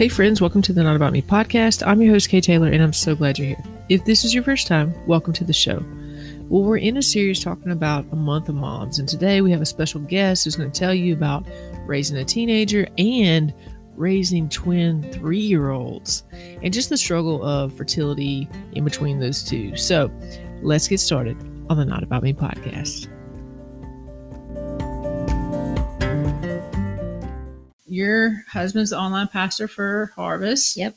Hey, friends, welcome to the Not About Me podcast. I'm your host, Katie Taylor, and I'm so glad you're here. If this is your first time, welcome to the show. Well, we're in a series talking about a month of moms, and today we have a special guest who's going to tell you about raising a teenager and raising twin three year olds and just the struggle of fertility in between those two. So let's get started on the Not About Me podcast. Your husband's the online pastor for Harvest. Yep.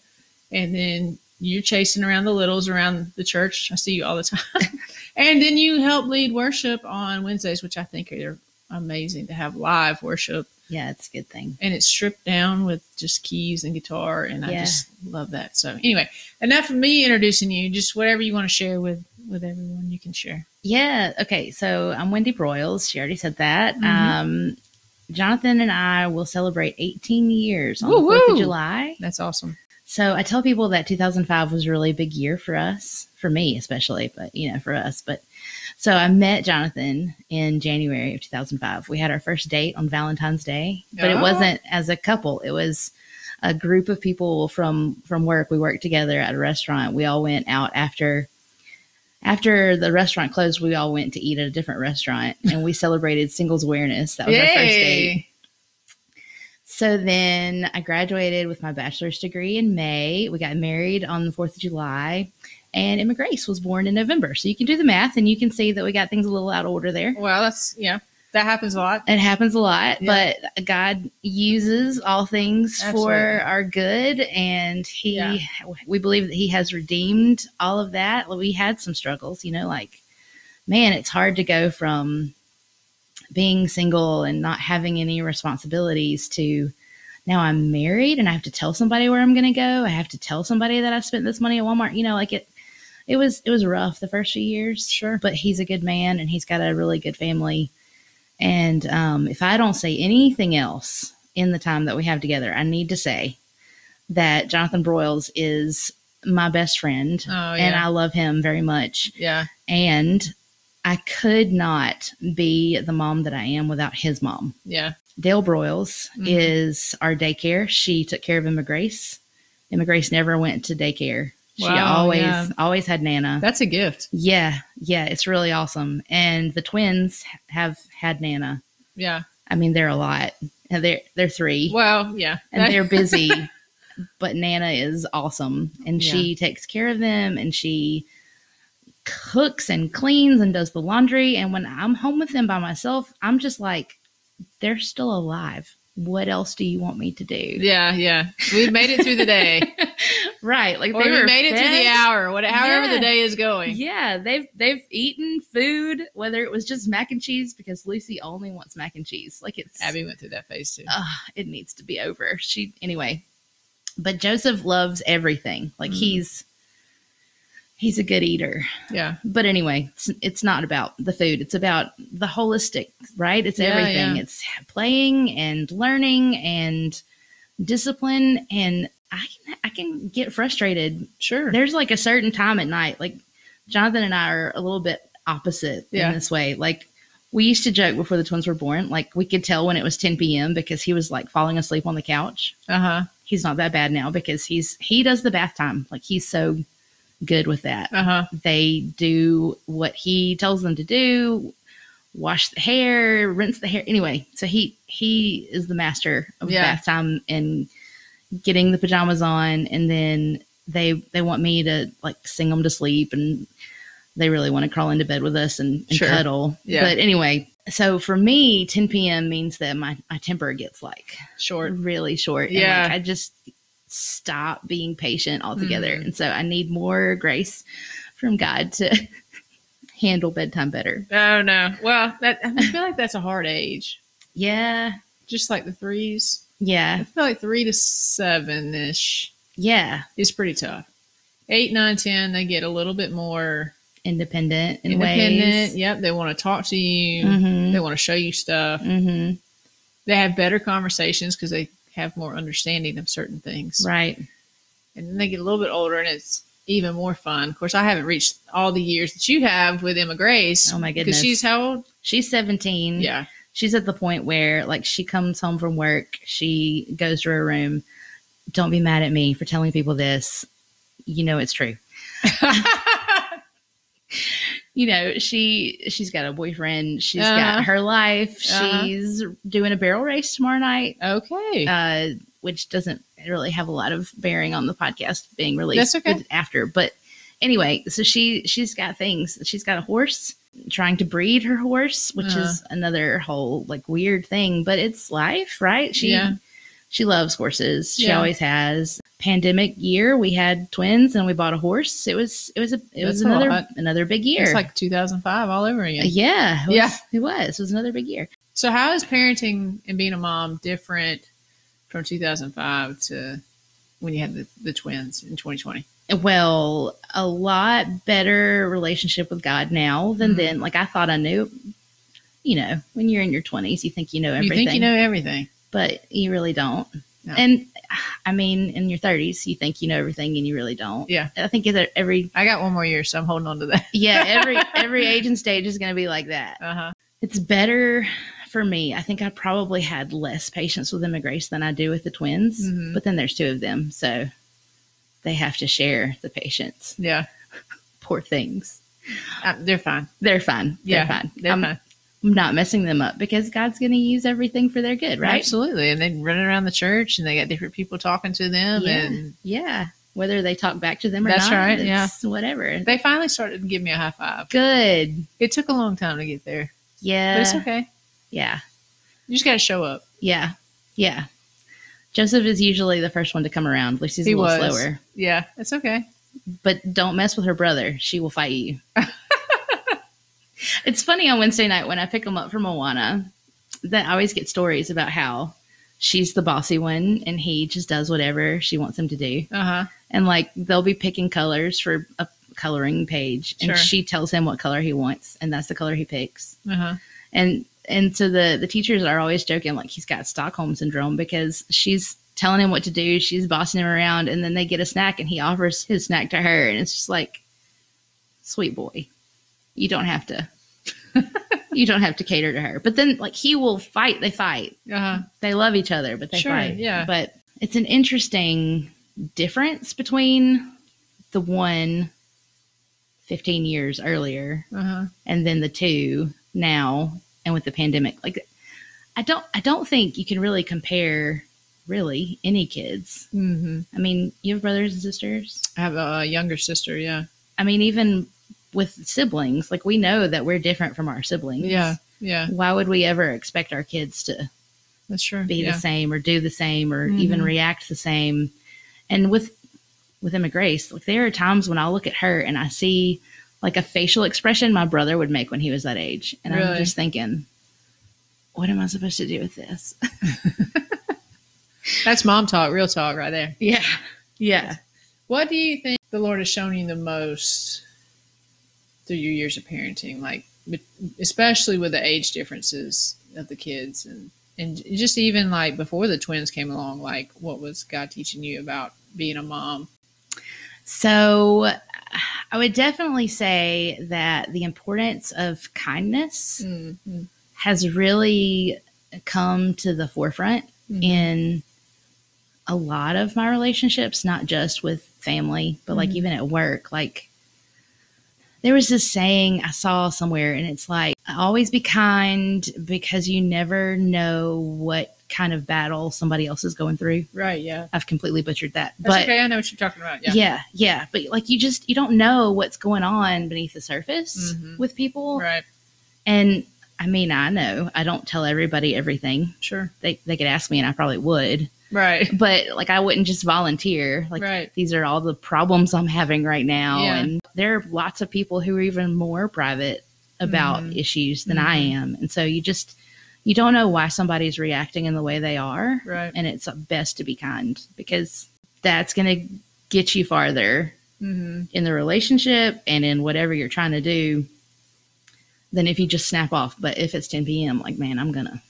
And then you're chasing around the littles around the church. I see you all the time. and then you help lead worship on Wednesdays, which I think are amazing to have live worship. Yeah, it's a good thing. And it's stripped down with just keys and guitar. And I just love that. So anyway, enough of me introducing you. Just whatever you want to share with with everyone, you can share. Yeah. Okay. So I'm Wendy Broyles. She already said that. Mhm. Um, Jonathan and I will celebrate 18 years on Woo, the 4th of July. That's awesome. So I tell people that 2005 was a really big year for us, for me especially, but you know, for us. But so I met Jonathan in January of 2005. We had our first date on Valentine's Day, but it Oh. wasn't as a couple. It was a group of people from from work. We worked together at a restaurant. We all went out after after the restaurant closed. We all went to eat at a different restaurant, and we celebrated singles awareness. That was our first date. So then I graduated with my bachelor's degree in May. We got married on the 4th of July. And Emma Grace was born in November. So you can do the math and you can see that we got things a little out of order there. Well, that's yeah, that happens a lot. It happens a lot, Yeah. but God uses all things Absolutely. for our good. And He, Yeah. we believe that He has redeemed all of that. We had some struggles, you know, like, man, it's hard to go from being single and not having any responsibilities to now I'm married and I have to tell somebody where I'm going to go. I have to tell somebody that I spent this money at Walmart. You know, like it, it was, it was rough the first few years. Sure. But he's a good man and he's got a really good family. And um, if I don't say anything else in the time that we have together, I need to say that Jonathan Broyles is my best friend Oh and. I love him very much. yeah. And I could not be the mom that I am without his mom. Yeah. Dale Broyles Mhm. is our daycare. She took care of Emma Grace. Emma Grace never went to daycare. She Wow, always yeah. always had Nana. That's a gift. yeah, yeah, it's really awesome. And the twins have had Nana. Yeah. I mean, they're a lot. They're they're three Well, yeah. and they're busy. but Nana is awesome, and she takes care of them, and she cooks and cleans and does the laundry. And when I'm home with them by myself, I'm just like, they're still alive. What else do you want me to do? yeah, yeah. We've made it through the day. right, like or they were made it to the hour, what, however Yeah. the day is going. Yeah, they've they've eaten food, whether it was just mac and cheese because Lucy only wants mac and cheese. Like it's Abby went through that phase too. Ugh, it needs to be over. She anyway. But Joseph loves everything. Like Mhm. he's he's a good eater. yeah. But anyway, it's, it's not about the food. It's about the holistic, right? It's Yeah, everything. yeah. It's playing and learning and discipline and I can I can get frustrated. Sure. There's like a certain time at night. Like Jonathan and I are a little bit opposite Yeah. in this way. Like we used to joke before the twins were born, like we could tell when it was 10 p.m. because he was like falling asleep on the couch. Uh huh. He's not that bad now because he's he does the bath time. Like he's so good with that. Uh huh. They do what he tells them to do, wash the hair, rinse the hair. Anyway, so he he is the master of Yeah. bath time and getting the pajamas on and then they they want me to like sing them to sleep and they really want to crawl into bed with us and, and Sure. cuddle. Yeah. But anyway, so for me, 10 p.m. means that my, my temper gets like Short. really short. And Yeah. like I just stop being patient altogether. Mhm. And so I need more grace from God to handle bedtime better. Oh no. Well, that I feel like that's a hard age. Yeah. Just like the threes. I Yeah. feel like three to seven ish Yeah. is pretty tough. Eight, nine, ten, they get a little bit more Independent in independent. ways. Yep, they want to talk to you. Mm-hmm. They want to show you stuff. Mm-hmm. They have better conversations because they have more understanding of certain things. Right. And then they get a little bit older, and it's even more fun. Of course, I haven't reached all the years that you have with Emma Grace. Oh, my Because goodness. she's how old? She's 17. Yeah. She's at the point where, like, she comes home from work, she goes to her room, don't be mad at me for telling people this. You know it's true. you know she she's got a boyfriend She's Uh-huh. got her life Uh-huh. she's doing a barrel race tomorrow night okay. uh which doesn't really have a lot of bearing on the podcast being released okay. after but anyway so she she's got things she's got a horse trying to breed her horse which Uh-huh. is another whole like weird thing but it's life right she Yeah. she loves horses she Yeah. always has pandemic year we had twins and we bought a horse it was it was a it was That's another another big year it's like 2005 all over again. yeah, it was, Yeah. it was. It was another big year. So, how is parenting and being a mom different from 2005 to when you had the, the twins in 2020? Well, a lot better relationship with God now than Mhm. then. Like I thought I knew. You know, when you're in your 20s, you think you know everything. You think you know everything. but you really don't. No. And I mean, in your 30s, you think you know everything, and you really don't. Yeah. I think every I got one more year, so I'm holding on to that. yeah every every age and stage is going to be like that. Uh huh. It's better for me. I think I probably had less patience with Grace than I do with the twins. Mhm. But then there's two of them, so they have to share the patience. Yeah. Poor things. Uh, they're fine. They're fine. Yeah. They're fine. They're I'm, fine. I'm not messing them up because God's going to use everything for their good, right? Absolutely. And they run around the church and they got different people talking to them. Yeah. And Yeah. Whether they talk back to them or That's not. right, it's Whatever. they finally started to give me a high five. Good. It took a long time to get there, Yeah. but it's okay. Yeah. You just got to show up. Yeah. Yeah. Joseph is usually the first one to come around. Lucy's He a little was. slower. Yeah, it's okay. but don't mess with her brother. She will fight you. it's funny on Wednesday night when I pick him up from Moana that I always get stories about how she's the bossy one and he just does whatever she wants him to do. Uh huh. And like they'll be picking colors for a coloring page and Sure. she tells him what color he wants and that's the color he picks. Uh huh. And and so the the teachers are always joking like he's got Stockholm syndrome because she's telling him what to do, she's bossing him around, and then they get a snack and he offers his snack to her, and it's just like, sweet boy, you don't have to. you don't have to cater to her. But then like he will fight, they fight. Uh huh. They love each other, but they Sure, fight. yeah. But it's an interesting difference between the one 15 years earlier Uh huh. and then the two now and with the pandemic like i don't i don't think you can really compare really any kids Mm-hmm. i mean you have brothers and sisters I have a younger sister. Yeah. i mean even with siblings like we know that we're different from our siblings Yeah. Yeah. why would we ever expect our kids to That's true. be yeah. the same or do the same or even Mhm. react the same and with with emma grace like there are times when i look at her and i see like a facial expression my brother would make when he was that age and i'm just thinking what am i supposed to do with this That's mom talk, real talk, right there. yeah yeah What do you think the Lord has shown you the most through your years of parenting? Like, especially with the age differences of the kids, and and just even like before the twins came along, like what was God teaching you about being a mom? so i would definitely say that the importance of kindness Mm-hmm. has really come to the forefront in a lot of my relationships, not just with family, but like Mhm. even at work. Like there was this saying I saw somewhere, and it's like, always be kind because you never know what kind of battle somebody else is going through. Right. Yeah. I've completely butchered that. That's but okay. I know what you're talking about. Yeah. yeah, yeah. But like you just you don't know what's going on beneath the surface Mhm. with people. Right. And I mean, I know I don't tell everybody everything. Sure. They they could ask me and I probably would. Right. but like I wouldn't just volunteer. Like right. these are all the problems I'm having right now, Yeah. and there are lots of people who are even more private about Mhm. issues than I Mhm. am, and so you just you don't know why somebody's reacting in the way they are, Right. and it's best to be kind because that's going to get you farther Mm-hmm. in the relationship and in whatever you're trying to do than if you just snap off. But if it's 10 p.m., like man, I'm gonna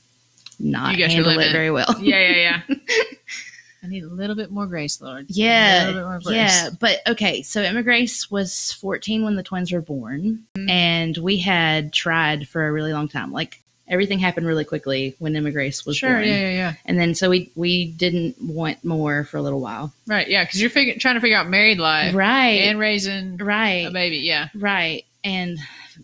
not You got your handle it very well. Yeah. Yeah. Yeah. I need a little bit more grace, Lord. Yeah, little bit more grace. yeah, but okay. So Emma Grace was 14 when the twins were born, Mhm. and we had tried for a really long time. Like everything happened really quickly when Emma Grace was sure. born. Yeah, yeah, yeah. And then so we we didn't want more for a little while. Right. Yeah, because you're figure, trying to figure out married life Right. and raising right. a baby. Yeah. Right. And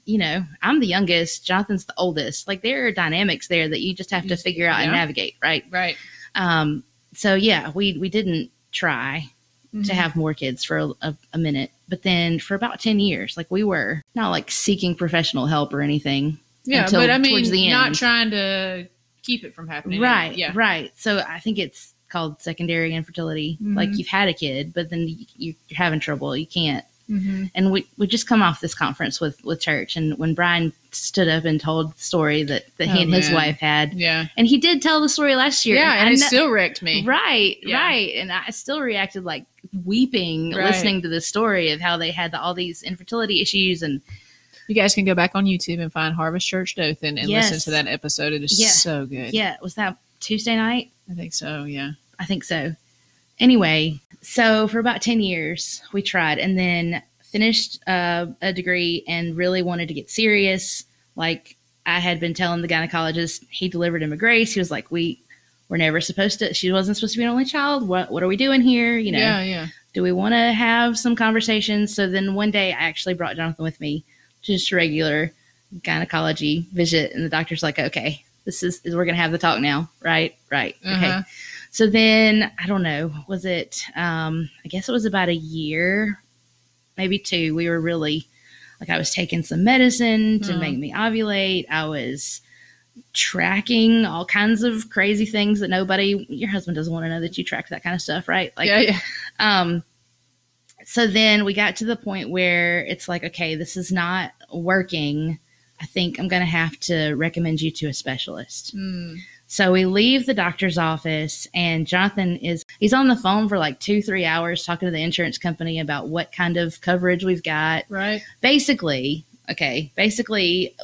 you know, I'm the youngest, Jonathan's the oldest. Like there are dynamics there that you just have to figure out and navigate, right? Right. Um so yeah, we we didn't try to Mhm. have more kids for a, a, a minute, but then for about 10 years, like we were not like seeking professional help or anything. Yeah, until but I mean, the not trying to keep it from happening. Right. Yeah. Right. So I think it's called secondary infertility. Like Mhm. you've had a kid, but then you, you're having trouble. You can't. Mm-hmm. And we we just come off this conference with with church, and when Brian stood up and told the story that that he Oh, and his wife had, Yeah. and he did tell the story last year. Yeah, and I it still wrecked me. right, Yeah. right, and I still reacted like weeping Right. listening to the story of how they had all these infertility issues and You guys can go back on YouTube and find Harvest Church Dothan and Yes. listen to that episode. It is Yeah. so good. yeah, was that Tuesday night? I think so. Yeah. I think so. Anyway, so for about 10 years, we tried and then finished uh, a degree and really wanted to get serious. Like I had been telling the gynecologist, he delivered Emma Grace. He was like, We were never supposed to, she wasn't supposed to be an only child. What, what are we doing here? You know, Yeah. Yeah. do we want to have some conversations? So then one day I actually brought Jonathan with me just a regular gynecology visit. And the doctor's like, Okay, this is, we're to have the talk now. Right. Right. Okay. Uh-huh. So then I don't know, was it um I guess it was about a year, maybe two. We were really like I was taking some medicine to Hmm. make me ovulate. I was tracking all kinds of crazy things that nobody your husband doesn't want to know that you track that kind of stuff, right? Like yeah. Yeah. um so then we got to the point where it's like okay, this is not working. I think I'm going to have to recommend you to a specialist. Mm. So we leave the doctor's office, and Jonathan is he's on the phone for like two, three hours talking to the insurance company about what kind of coverage we've got. Right. Basically, okay, basically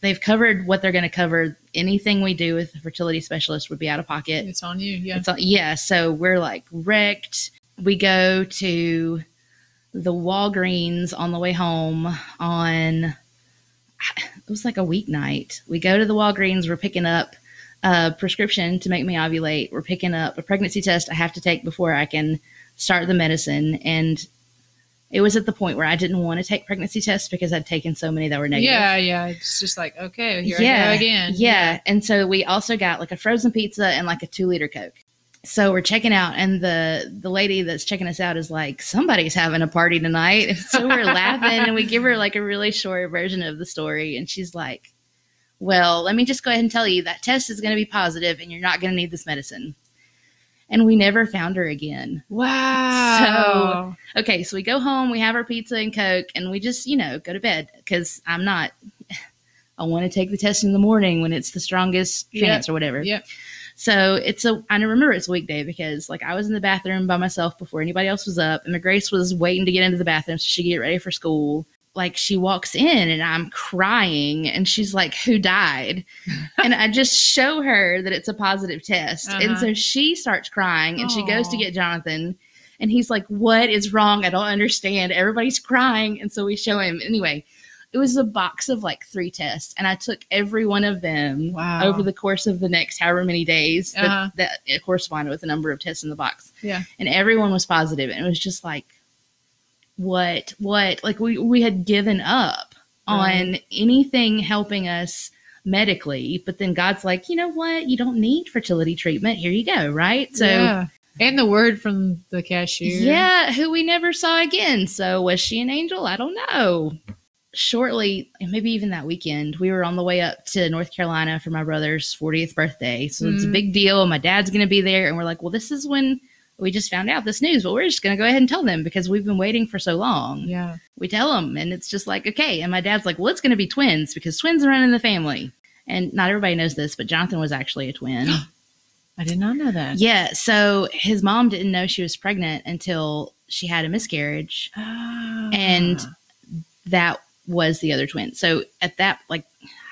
they've covered what they're going to cover. Anything we do with a fertility specialist would be out of pocket. It's on you. Yeah. All, yeah, so we're like wrecked. We go to the Walgreens on the way home on it was like a weeknight. We go to the Walgreens, we're picking up a prescription to make me ovulate. We're picking up a pregnancy test I have to take before I can start the medicine and it was at the point where I didn't want to take pregnancy tests because I'd taken so many that were negative. Yeah. Yeah. It's just like, okay, here I go again. Yeah. And so we also got like a frozen pizza and like a two liter Coke. So we're checking out and the the lady that's checking us out is like, somebody's having a party tonight. So we're laughing and we give her like a really short version of the story. And she's like, Well, let me just go ahead and tell you that test is gonna be positive and you're not gonna need this medicine. And we never found her again. Wow. so Okay, so we go home, we have our pizza and Coke, and we just, you know, go to bed because I'm not, I want to take the test in the morning when it's the strongest chance or whatever. Yep. So it's a, I remember it's a weekday because like I was in the bathroom by myself before anybody else was up, and Grace was waiting to get into the bathroom so she could get ready for school. Like she walks in and I'm crying, and she's like, Who died? and I just show her that it's a positive test. And Uh-huh. so she starts crying and she goes to get Jonathan. And he's like, What is wrong? I don't understand. Everybody's crying. And so we show him. Anyway, it was a box of like three tests. And I took every one of them Wow. over the course of the next however many days that, Uh-huh. that it corresponded with the number of tests in the box. Yeah. And everyone was. And it was just like, What? What? Like we, we had given up on anything helping us medically. But then God's like, You know what? You don't need fertility treatment. Here you go. Right. So. yeah. And the word from the cashier. Yeah, who we never saw again. So was she an angel? I don't know. Shortly, maybe even that weekend, we were on the way up to North Carolina for my brother's 40th birthday. So it's a Mhm. big deal. My dad's going to be there. And we're like, well, this is when we just found out this news, but we're just going to go ahead and tell them because we've been waiting for so long. Yeah. We tell them, and it's just like, okay. And my dad's like, well, it's going to be twins because twins run in the family. And not everybody knows this, but Jonathan was actually a twin. I did not know that. Yeah, so his mom didn't know she was pregnant until she had a miscarriage. Ah. And That was the other twin. So at that, like,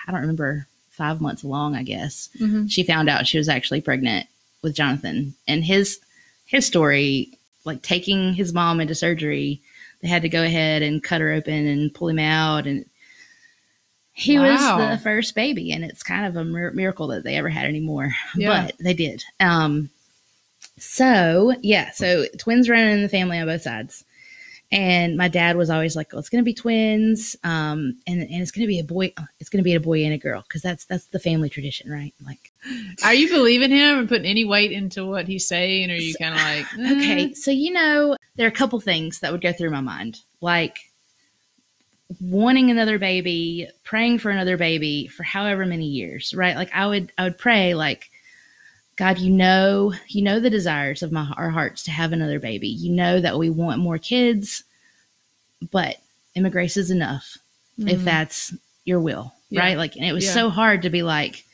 I don't remember, five months along, I guess, Mhm. she found out she was actually pregnant with Jonathan. And his his story, like taking his mom into surgery, they had to go ahead and cut her open and pull him out, and He Wow. was the first baby, and it's kind of a miracle that they ever had anymore, Yeah. but they did. Um, so yeah, so twins running in the family on both sides, and my dad was always like, "Well, it's going to be twins, um, and and it's going to be a boy. It's going to be a boy and a girl because that's that's the family tradition, right? Like, Are you believing him and putting any weight into what he's saying? Or are you kind of like, eh? okay, so you know, there are a couple things that would go through my mind, like wanting another baby, praying for another baby for however many years, right? Like I would I would pray like God, you know, you know the desires of my our hearts to have another baby. You know that we want more kids, but Emma Grace is enough if Mhm. that's your will, Yeah. right? Like and it was Yeah. so hard to be like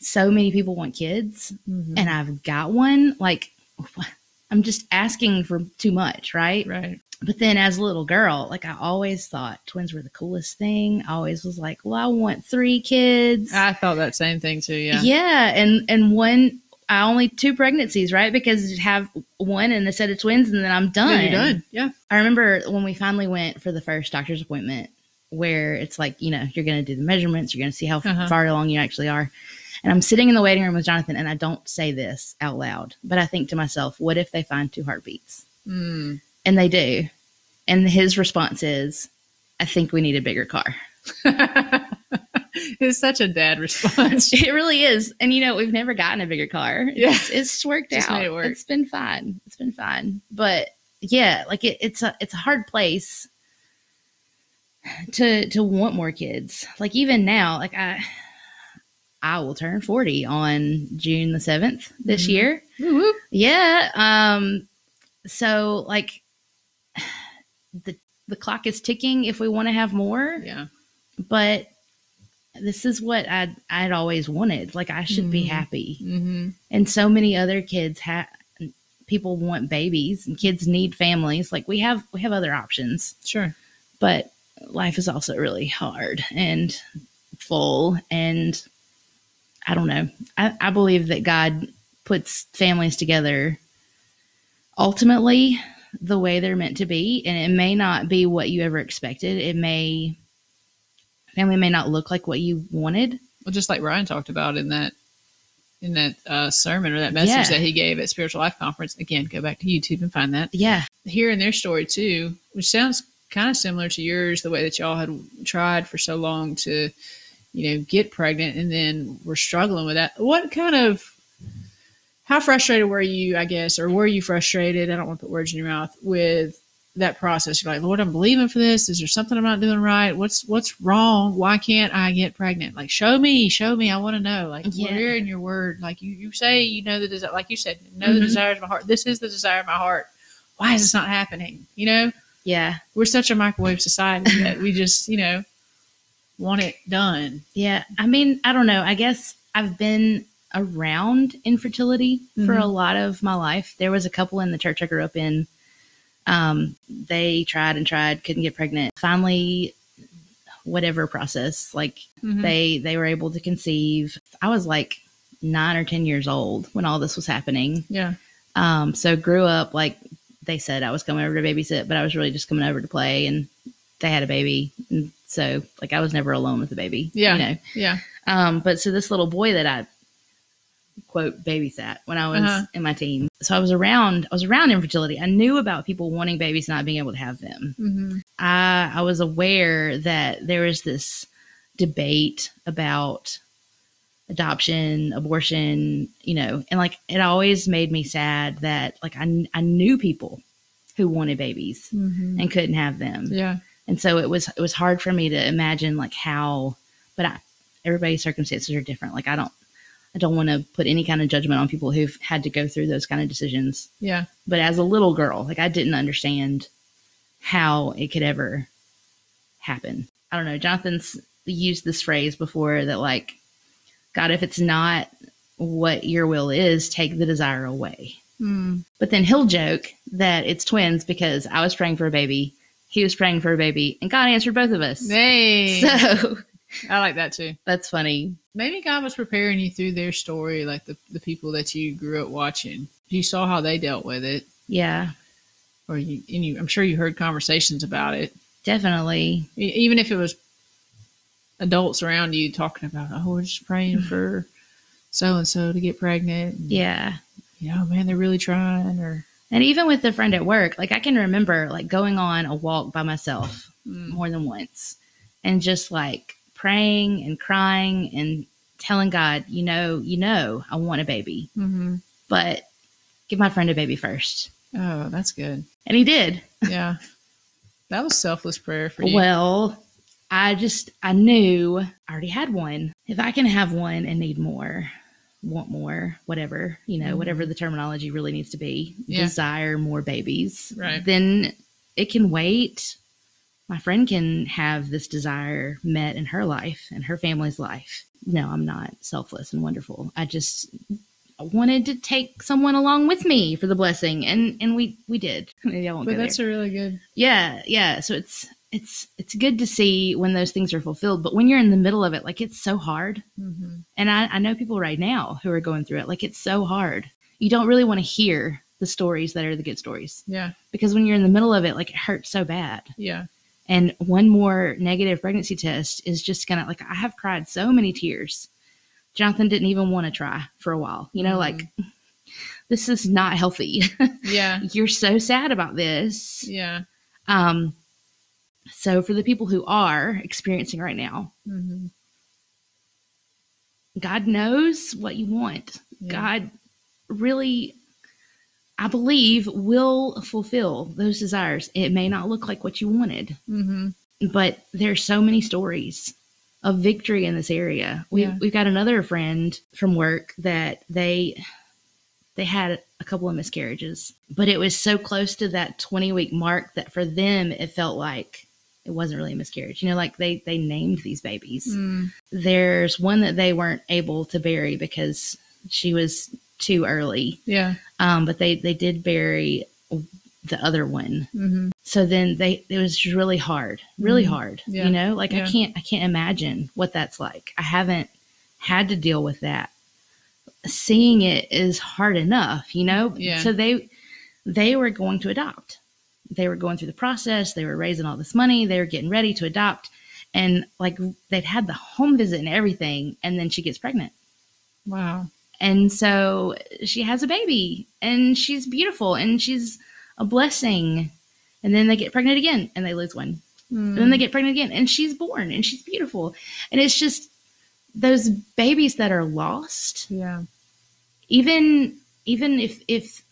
so many people want kids Mhm. and I've got one, like I'm just asking for too much, right? right. But then as a little girl, like I always thought twins were the coolest thing. I always was like, well, I want three kids. I thought that same thing too. Yeah. yeah. And and one I only two pregnancies, right? Because you have one and a set of twins and then I'm done. Then you're done. Yeah. I remember when we finally went for the first doctor's appointment, where it's like, you know, you're going to do the measurements, you're going to see how Uh-huh. far along you actually are. And I'm sitting in the waiting room with Jonathan, and I don't say this out loud, but I think to myself, what if they find two heartbeats? Mm. And they do. And his response is, I think we need a bigger car. it's such a dad response. It really is. And you know, we've never gotten a bigger car. Yeah. It's, it's worked Just out. it work. It's been fine. It's been fine. But yeah, like it, it's a it's a hard place to to want more kids. Like even now, like I I will turn 40 on June the 7th this Mhm. year. Woo woo. Yeah. Um so like the the clock is ticking if we want to have more Yeah. but this is what I'd I'd always wanted. Like I should be Mhm. happy, hmm and so many other kids have people want babies, and kids need families. Like we have we have other options, Sure. but life is also really hard and full. And I don't know. I, I believe that God puts families together ultimately the way they're meant to be, and it may not be what you ever expected. It may family may not look like what you wanted. Well, just like Ryan talked about in that in that uh, sermon or that message Yeah. that he gave at Spiritual Life Conference. Again, go back to YouTube and find that. Yeah, Hearing their story too, which sounds kind of similar to yours, the way that y'all had tried for so long to, you know, get pregnant and then we're struggling with that. What kind of how frustrated were you, I guess, or were you frustrated? I don't want to put words in your mouth with that process. You're like, Lord, I'm believing for this. Is there something I'm not doing right? What's what's wrong? Why can't I get pregnant? Like, show me, show me. I want to know. Like, Yeah. we're in your word. Like you, you say, you know the desire. Like you said, know the Mhm. desires of my heart. This is the desire of my heart. Why is this not happening? You know, yeah, we're such a microwave society that we just, you know, want it done. yeah. I mean, I don't know. I guess I've been around infertility for Mhm. a lot of my life. There was a couple in the church I grew up in. Um, they tried and tried, couldn't get pregnant. Finally, whatever process, like Mhm. they they were able to conceive. I was like nine or ten years old when all this was happening. yeah. Um, so grew up like they said I was coming over to babysit, but I was really just coming over to play, and they had a baby, and so like I was never alone with the baby. Yeah. you know. Yeah. Um, but so this little boy that I quote babysat when I was Uh-huh. in my teens, so I was around. I was around infertility. I knew about people wanting babies, not being able to have them. hmm I I was aware that there was this debate about adoption, abortion, you know, and like it always made me sad that like I I knew people who wanted babies hmm and couldn't have them. Yeah. And so it was it was hard for me to imagine like how but I everybody's circumstances are different. Like I don't I don't want to put any kind of judgment on people who've had to go through those kind of decisions. Yeah. But as a little girl, like I didn't understand how it could ever happen. I don't know. Jonathan's used this phrase before that like God, if it's not what your will is, take the desire away. Mm. But then he'll joke that it's twins because I was praying for a baby, he was praying for a baby, and God answered both of us. Hey. So I like that too. that's funny. Maybe God was preparing you through their story, like the, the people that you grew up watching. You saw how they dealt with it, Yeah, or you, and you, I'm sure you heard conversations about it. definitely. Even if it was adults around you talking about, oh, we're just praying for so and so to get pregnant. And, Yeah. You know, man, they're really trying. Or And even with a friend at work, like I can remember like going on a walk by myself Mm. more than once and just like praying and crying and telling God, you know, you know, I want a baby, hmm but give my friend a baby first. oh, that's good. And he did. Yeah, that was selfless prayer for you. Well, I just I knew I already had one. If I can have one and need more, want more, whatever, you know, Mhm. whatever the terminology really needs to be, Yeah. desire more babies, Right. then it can wait. My friend can have this desire met in her life and her family's life. No, I'm not selfless and wonderful. I just wanted to take someone along with me for the blessing and and we we did. Maybe I won't but that's a really good. Yeah, yeah. So it's it's it's good to see when those things are fulfilled, but when you're in the middle of it, like it's so hard. hmm And I, I know people right now who are going through it. Like it's so hard. You don't really want to hear the stories that are the good stories Yeah, because when you're in the middle of it, like it hurts so bad. yeah, And one more negative pregnancy test is just gonna like I have cried so many tears. Jonathan didn't even want to try for a while. You know, Mhm. like this is not healthy. yeah, you're so sad about this. yeah. Um, so for the people who are experiencing right now, hmm God knows what you want. Yeah. God really, I believe, will fulfill those desires. It may not look like what you wanted, hmm but there's so many stories of victory in this area. We Yeah. we've got another friend from work that they they had a couple of miscarriages, but it was so close to that 20 week mark that for them it felt like it wasn't really a miscarriage. You know, like they they named these babies. Mm. There's one that they weren't able to bury because she was too early. Yeah. Um, but they they did bury the other one hmm so then they it was really hard really Mhm. hard Yeah. you know like Yeah. i can't i can't imagine what that's like i haven't had to deal with that seeing it is hard enough you know Yeah. so they they were going to adopt they were going through the process they were raising all this money they were getting ready to adopt and like they'd had the home visit and everything and then she gets pregnant Wow. And so she has a baby and she's beautiful and she's a blessing. And then they get pregnant again and they lose one. And then they get pregnant again and she's born and she's beautiful. And it's just those babies that are lost, yeah. even even if if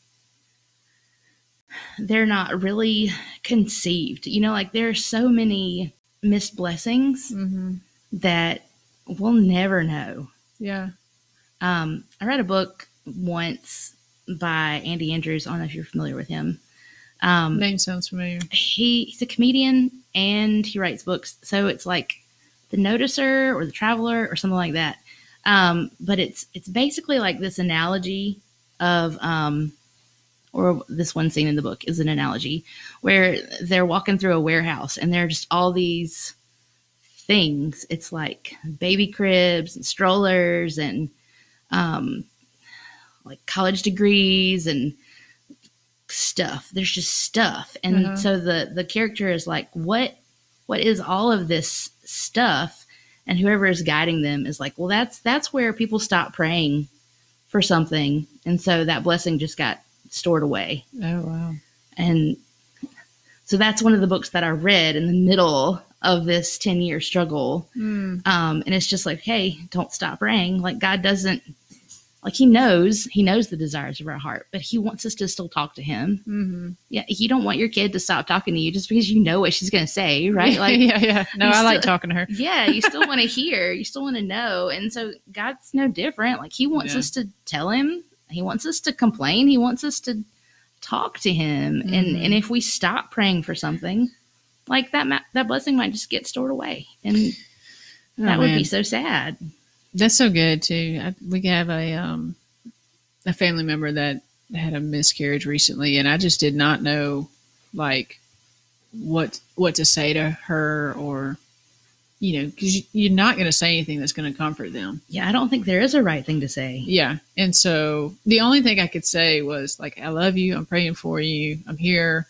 they're not really conceived. You know, like there are so many missed blessings hmm that we'll never know. Yeah. Um, I read a book once by Andy Andrews. I don't know if you're familiar with him. Um, Name sounds familiar. he he's a comedian and he writes books. So it's like the Noticer or the Traveler or something like that. Um, but it's it's basically like this analogy of um, or this one scene in the book is an analogy where they're walking through a warehouse and there are just all these things. It's like baby cribs and strollers and um, like college degrees and stuff. There's just stuff, and Uh-huh. so the the character is like, what what is all of this stuff? And whoever is guiding them is like, well, that's that's where people stop praying for something, and so that blessing just got stored away. Oh wow. And so that's one of the books that I read in the middle of this 10 year struggle. Mm. Um, and it's just like, hey, don't stop praying. Like God doesn't, like He knows, He knows the desires of our heart, but He wants us to still talk to Him. hmm Yeah, you don't want your kid to stop talking to you just because you know what she's going to say, right? Like, yeah, yeah. No, I like talking to her. yeah, you still want to hear, you still want to know. And so God's no different. Like He wants Yeah. us to tell Him, He wants us to complain, He wants us to talk to Him. And Mhm. and if we stop praying for something, like that, ma- that blessing might just get stored away, and that Oh, would be so sad. That's so good too. I, we have a um a family member that had a miscarriage recently, and I just did not know like what what to say to her or you know because you're not going to say anything that's going to comfort them. Yeah, I don't think there is a right thing to say. Yeah, and so the only thing I could say was like, "I love you. I'm praying for you. I'm here.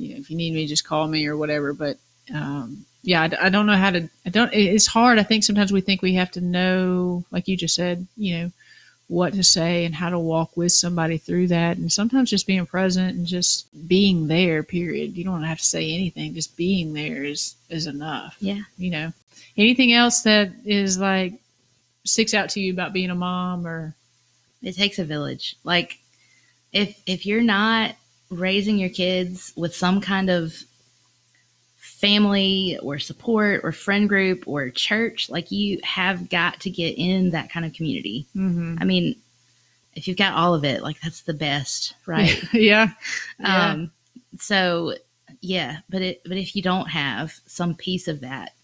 You know, if you need me, just call me or whatever." But um, yeah, I don't know how to. I don't. It's hard. I think sometimes we think we have to know, like you just said, you know, what to say and how to walk with somebody through that. And sometimes just being present and just being there. Period. You don't have to say anything. Just being there is is enough. Yeah. You know, anything else that is like sticks out to you about being a mom or It takes a village. Like if if you're not raising your kids with some kind of family or support or friend group or church, like you have got to get in that kind of community. mm-hmm. I mean, if you've got all of it, like that's the best, right? yeah. Yeah. Um, so yeah, but it but if you don't have some piece of that,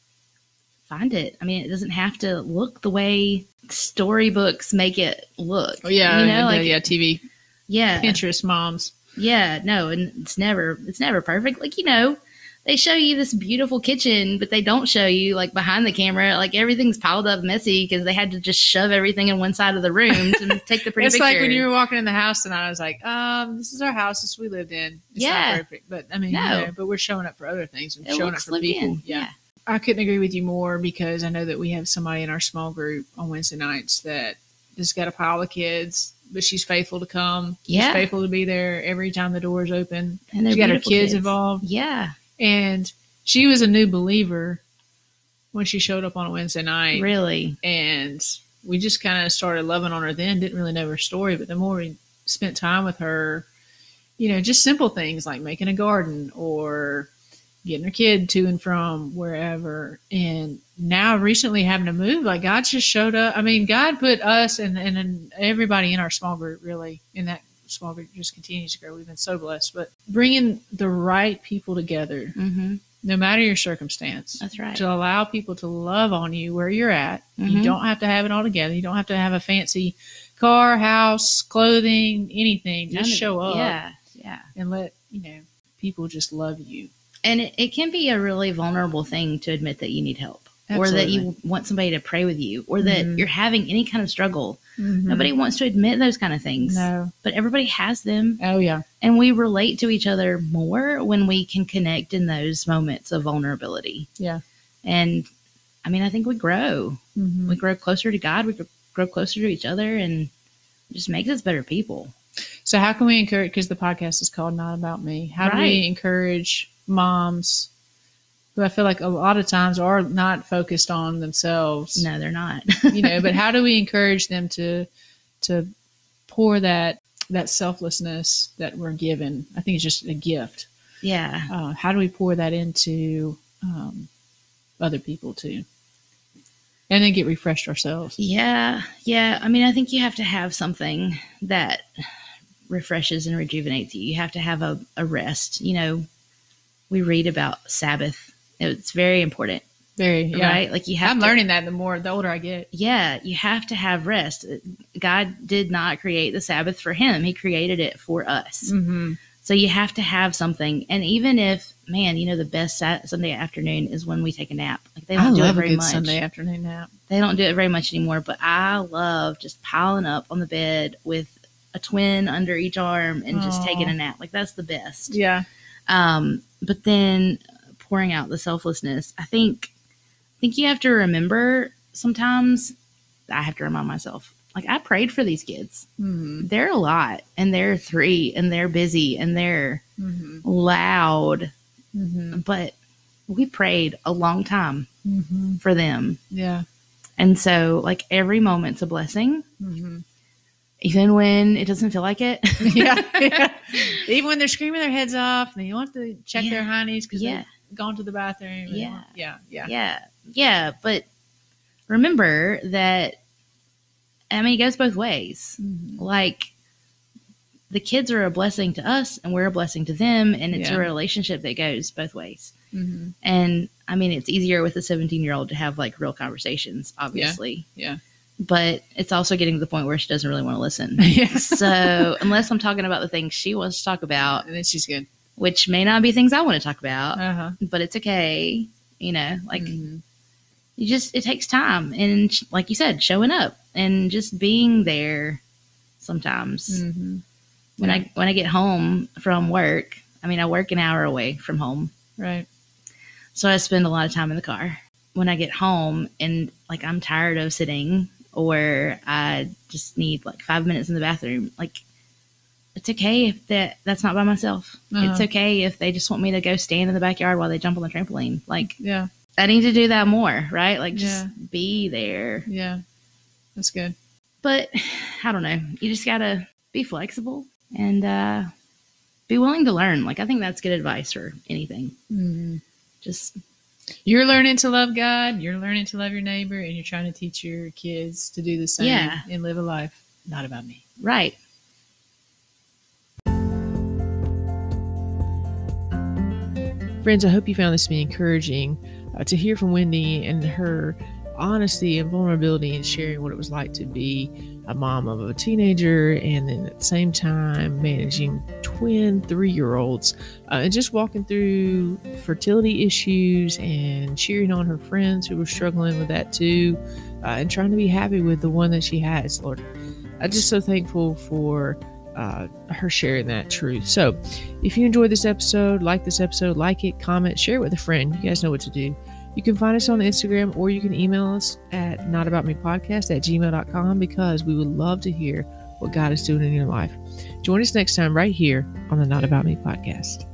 find it. I mean, it doesn't have to look the way storybooks make it look. Oh, yeah. you know, yeah, like yeah. TV, yeah, Pinterest moms. Yeah, no, and it's never it's never perfect. Like you know, they show you this beautiful kitchen, but they don't show you like behind the camera, like everything's piled up messy because they had to just shove everything in one side of the room to take the pretty it's picture. like when you were walking in the house tonight. I was like, um, this is our house. This we lived in. It's Yeah. not perfect, but I mean, you know, but we're showing up for other things and it showing up for people. in. Yeah. I couldn't agree with you more because I know that we have somebody in our small group on Wednesday nights that just got a pile of kids, but she's faithful to come. She's Yeah. faithful to be there every time the doors open. and She got her beautiful kids, involved, Yeah, and she was a new believer when she showed up on a Wednesday night really. and we just kind of started loving on her then didn't really know her story but the more we spent time with her you know just simple things like making a garden or getting her kid to and from wherever and now recently having to move like god just showed up i mean god put us and, and, and everybody in our small group really in that small group just continues to grow we've been so blessed but bringing the right people together hmm no matter your circumstance That's right. to allow people to love on you where you're at. You Mhm. don't have to have it all together. You don't have to have a fancy car, house, clothing, anything. None Just of- show up Yeah, yeah. and let, you know, people just love you. And it, it can be a really vulnerable thing to admit that you need help. Or that you want somebody to pray with you, or that Mhm. you're having any kind of struggle. Mhm. Nobody wants to admit those kind of things, No. but everybody has them. Oh, yeah. And we relate to each other more when we can connect in those moments of vulnerability. Yeah. And I mean, I think we grow. Mhm. We grow closer to God, we grow closer to each other, and just makes us better people. So, how can we encourage? Because the podcast is called Not About Me. How do we encourage moms who I feel like a lot of times are not focused on themselves? No, they're not. you know but how do we encourage them to to pour that that selflessness that we're given i think it's just a gift yeah. uh, how do we pour that into um, other people too and then get refreshed ourselves Yeah, yeah. I mean, I think you have to have something that refreshes and rejuvenates you. You have to have a, a rest. You know, we read about Sabbath. It's very important, very yeah right? Like you have i'm to, learning that the more the older i get Yeah, you have to have rest. God did not create the Sabbath for him. He created it for us. mm-hmm. So you have to have something. And even if, man, you know, the best Sa- Sunday afternoon is when we take a nap. Like they i don't do it love a very good much. sunday afternoon nap They don't do it very much anymore, but I love just piling up on the bed with a twin under each arm and just taking a nap. Like that's the best. yeah Um, but then pouring out the selflessness, I think, I think you have to remember sometimes. I have to remind myself, like I prayed for these kids. mm-hmm. They're a lot, and they're three, and they're busy, and they're Mm-hmm. loud. Mm-hmm. But we prayed a long time Mm-hmm. for them, yeah and so like every moment's a blessing. mm-hmm. even when it doesn't feel like it. yeah, yeah. Even when they're screaming their heads off, and you want to check Yeah. their heinies because Yeah. Gone to the bathroom. and- Yeah. yeah, yeah, yeah. Yeah. But remember that, I mean, it goes both ways. Mhm. Like, the kids are a blessing to us and we're a blessing to them. And it's Yeah. a relationship that goes both ways. Mhm. And I mean, it's easier with a 17 year old to have like real conversations, obviously. yeah. But it's also getting to the point where she doesn't really want to listen. yeah. so, unless I'm talking about the things she wants to talk about, and then she's good. Which may not be things I want to talk about, Uh huh. but it's okay. You know, like Mhm. you just it takes time and sh- like you said, showing up and just being there. Sometimes Mhm. when I when I get home from work, I mean, I work an hour away from home, right. So I spend a lot of time in the car. When I get home and like I'm tired of sitting or I just need like five minutes in the bathroom, like it's okay if that that's not by myself. Uh-huh. It's okay if they just want me to go stand in the backyard while they jump on the trampoline. Like Yeah. I need to do that more, right? Like just Yeah. be there. Yeah. That's good. But I don't know. You just gotta be flexible and uh be willing to learn. Like I think that's good advice for anything. Mm-hmm. Just You're learning to love God, you're learning to love your neighbor, and you're trying to teach your kids to do the same Yeah. and live a life not about me. right. Friends, I hope you found this to be encouraging uh, to hear from Wendy and her honesty and vulnerability in sharing what it was like to be a mom of a teenager and then at the same time managing twin three year olds uh, and just walking through fertility issues and cheering on her friends who were struggling with that too uh, and trying to be happy with the one that she has. Lord, I'm just so thankful for uh, her sharing that truth. So, if you enjoyed this episode, like this episode, like it, comment, share it with a friend. You guys know what to do. You can find us on Instagram or you can email us at notaboutmepodcast at gmail.com because we would love to hear what God is doing in your life. Join us next time right here on the Not About Me podcast.